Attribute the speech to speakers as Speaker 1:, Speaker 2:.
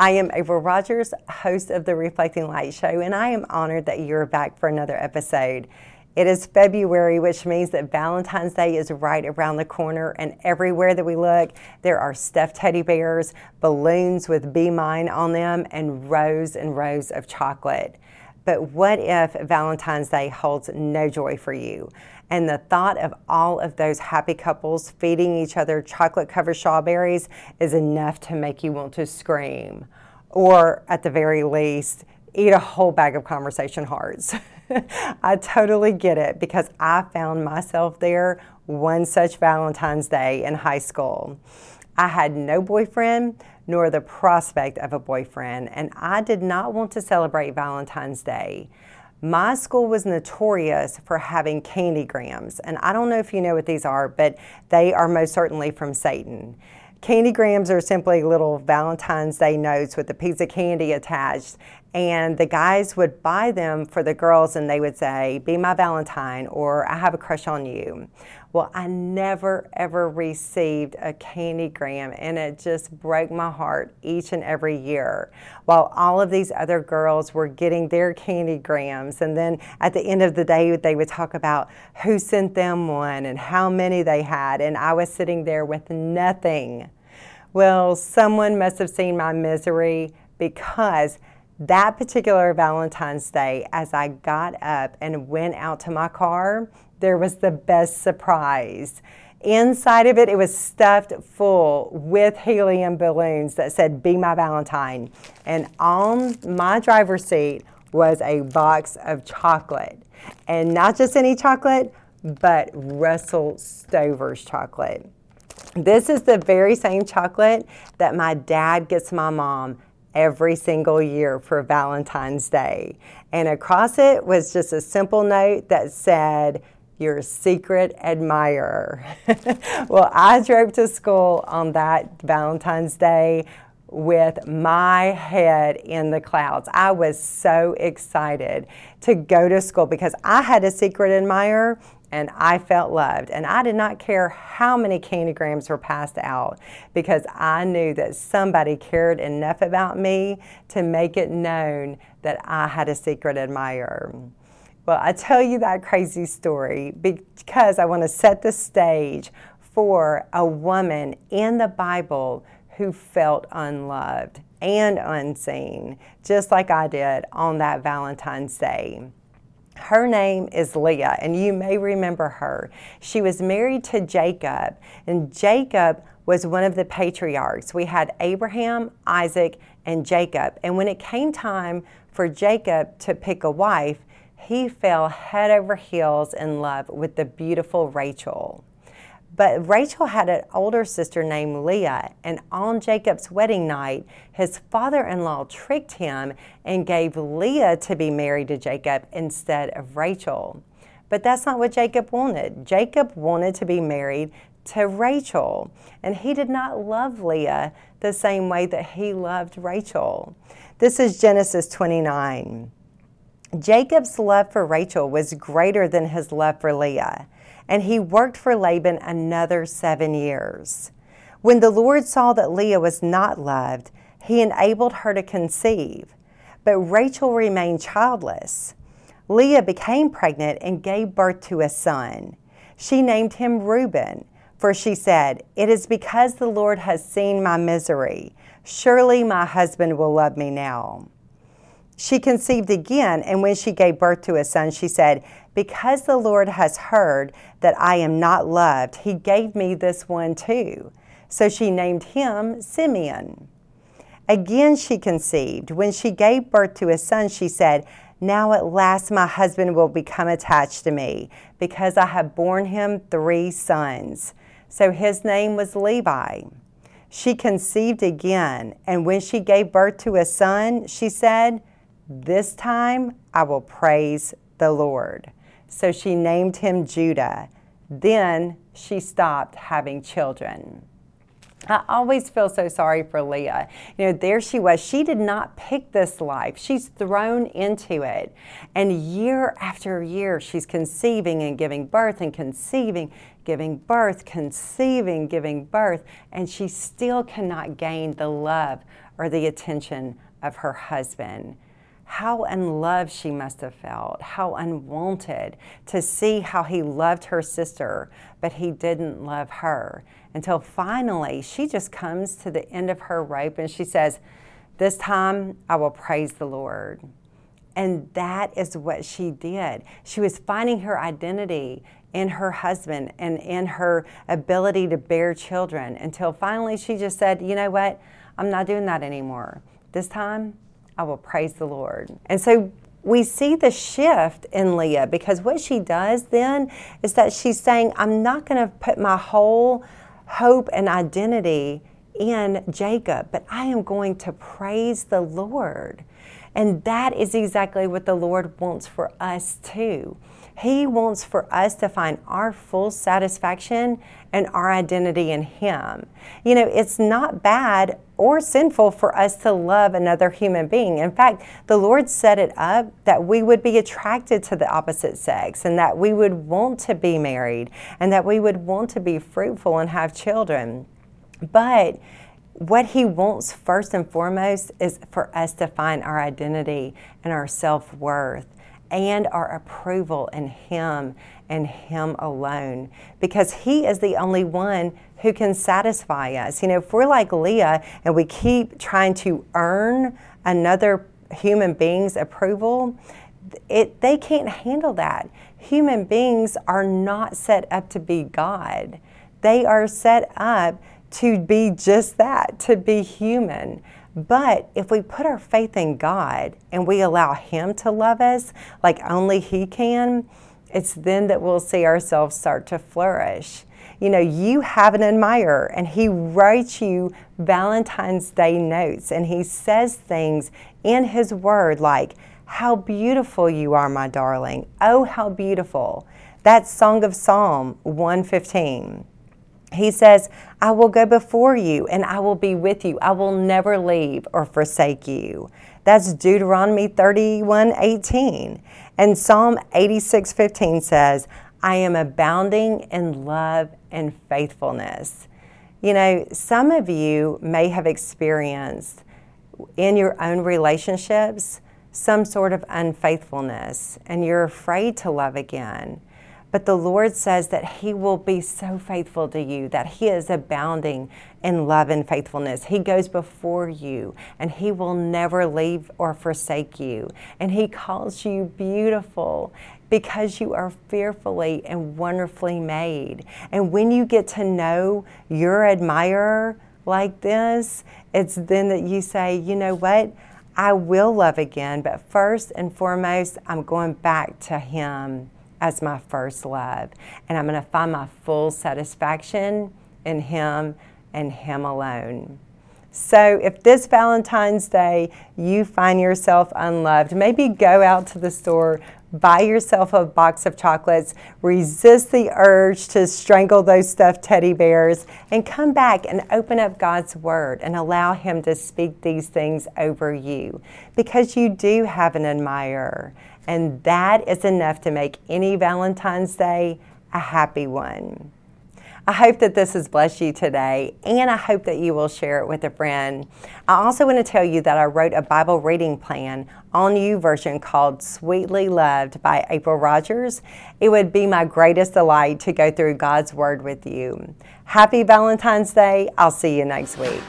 Speaker 1: I am April Rogers, host of the Reflecting Light Show, and I am honored that you're back for another episode. It is February, which means that Valentine's Day is right around the corner, and everywhere that we look, there are stuffed teddy bears, balloons with Be Mine on them, and rows and rows of chocolate. But what if Valentine's Day holds no joy for you? And the thought of all of those happy couples feeding each other chocolate covered strawberries is enough to make you want to scream. Or at the very least, eat a whole bag of conversation hearts. I totally get it because I found myself there one such Valentine's Day in high school. I had no boyfriend nor the prospect of a boyfriend, and I did not want to celebrate Valentine's Day. My school was notorious for having candygrams, and I don't know if you know what these are, but they are most certainly from Satan. Candygrams are simply little Valentine's Day notes with a piece of candy attached, and the guys would buy them for the girls and they would say, Be my Valentine, or I have a crush on you. Well, I never ever received a candygram, and it just broke my heart each and every year. While all of these other girls were getting their candygrams, and then at the end of the day, they would talk about who sent them one and how many they had, and I was sitting there with nothing. Well, someone must have seen my misery because that particular Valentine's Day, as I got up and went out to my car, there was the best surprise. Inside of it, it was stuffed full with helium balloons that said, Be my Valentine. And on my driver's seat was a box of chocolate. And not just any chocolate, but Russell Stover's chocolate. This is the very same chocolate that my dad gets my mom every single year for Valentine's Day. And across it was just a simple note that said, your secret admirer. well, I drove to school on that Valentine's Day with my head in the clouds. I was so excited to go to school because I had a secret admirer and I felt loved. And I did not care how many candygrams were passed out because I knew that somebody cared enough about me to make it known that I had a secret admirer. Well, I tell you that crazy story because I want to set the stage for a woman in the Bible who felt unloved and unseen, just like I did on that Valentine's Day. Her name is Leah, and you may remember her. She was married to Jacob, and Jacob was one of the patriarchs. We had Abraham, Isaac, and Jacob. And when it came time for Jacob to pick a wife, he fell head over heels in love with the beautiful Rachel. But Rachel had an older sister named Leah, and on Jacob's wedding night, his father in law tricked him and gave Leah to be married to Jacob instead of Rachel. But that's not what Jacob wanted. Jacob wanted to be married to Rachel, and he did not love Leah the same way that he loved Rachel. This is Genesis 29. Jacob's love for Rachel was greater than his love for Leah, and he worked for Laban another seven years. When the Lord saw that Leah was not loved, he enabled her to conceive, but Rachel remained childless. Leah became pregnant and gave birth to a son. She named him Reuben, for she said, It is because the Lord has seen my misery. Surely my husband will love me now. She conceived again, and when she gave birth to a son, she said, Because the Lord has heard that I am not loved, he gave me this one too. So she named him Simeon. Again she conceived. When she gave birth to a son, she said, Now at last my husband will become attached to me, because I have borne him three sons. So his name was Levi. She conceived again, and when she gave birth to a son, she said, this time I will praise the Lord. So she named him Judah. Then she stopped having children. I always feel so sorry for Leah. You know, there she was. She did not pick this life. She's thrown into it. And year after year, she's conceiving and giving birth and conceiving, giving birth, conceiving, giving birth. And she still cannot gain the love or the attention of her husband. How unloved she must have felt, how unwanted to see how he loved her sister, but he didn't love her. Until finally, she just comes to the end of her rope and she says, This time I will praise the Lord. And that is what she did. She was finding her identity in her husband and in her ability to bear children until finally she just said, You know what? I'm not doing that anymore. This time I will praise the Lord. And so we see the shift in Leah because what she does then is that she's saying, I'm not going to put my whole hope and identity in Jacob, but I am going to praise the Lord. And that is exactly what the Lord wants for us too. He wants for us to find our full satisfaction and our identity in Him. You know, it's not bad or sinful for us to love another human being. In fact, the Lord set it up that we would be attracted to the opposite sex and that we would want to be married and that we would want to be fruitful and have children. But what he wants first and foremost is for us to find our identity and our self worth and our approval in him and him alone because he is the only one who can satisfy us. You know, if we're like Leah and we keep trying to earn another human being's approval, it, they can't handle that. Human beings are not set up to be God. They are set up to be just that, to be human. But if we put our faith in God and we allow Him to love us like only He can, it's then that we'll see ourselves start to flourish. You know, you have an admirer, and he writes you Valentine's Day notes, and he says things in his word like, How beautiful you are, my darling. Oh, how beautiful. That's Song of Psalm 115 he says, I will go before you and I will be with you. I will never leave or forsake you. That's Deuteronomy 31 18. And Psalm 86 15 says, I am abounding in love and faithfulness. You know, some of you may have experienced in your own relationships some sort of unfaithfulness and you're afraid to love again. But the Lord says that He will be so faithful to you, that He is abounding in love and faithfulness. He goes before you, and He will never leave or forsake you. And He calls you beautiful because you are fearfully and wonderfully made. And when you get to know your admirer like this, it's then that you say, you know what? I will love again, but first and foremost, I'm going back to Him as my first love. And I'm going to find my full satisfaction in Him and Him alone. So, if this Valentine's Day you find yourself unloved, maybe go out to the store, buy yourself a box of chocolates, resist the urge to strangle those stuffed teddy bears, and come back and open up God's Word and allow Him to speak these things over you because you do have an admirer. And that is enough to make any Valentine's Day a happy one. I hope that this has blessed you today, and I hope that you will share it with a friend. I also want to tell you that I wrote a Bible reading plan on YouVersion called Sweetly Loved by April Rogers. It would be my greatest delight to go through God's Word with you. Happy Valentine's Day. I'll see you next week.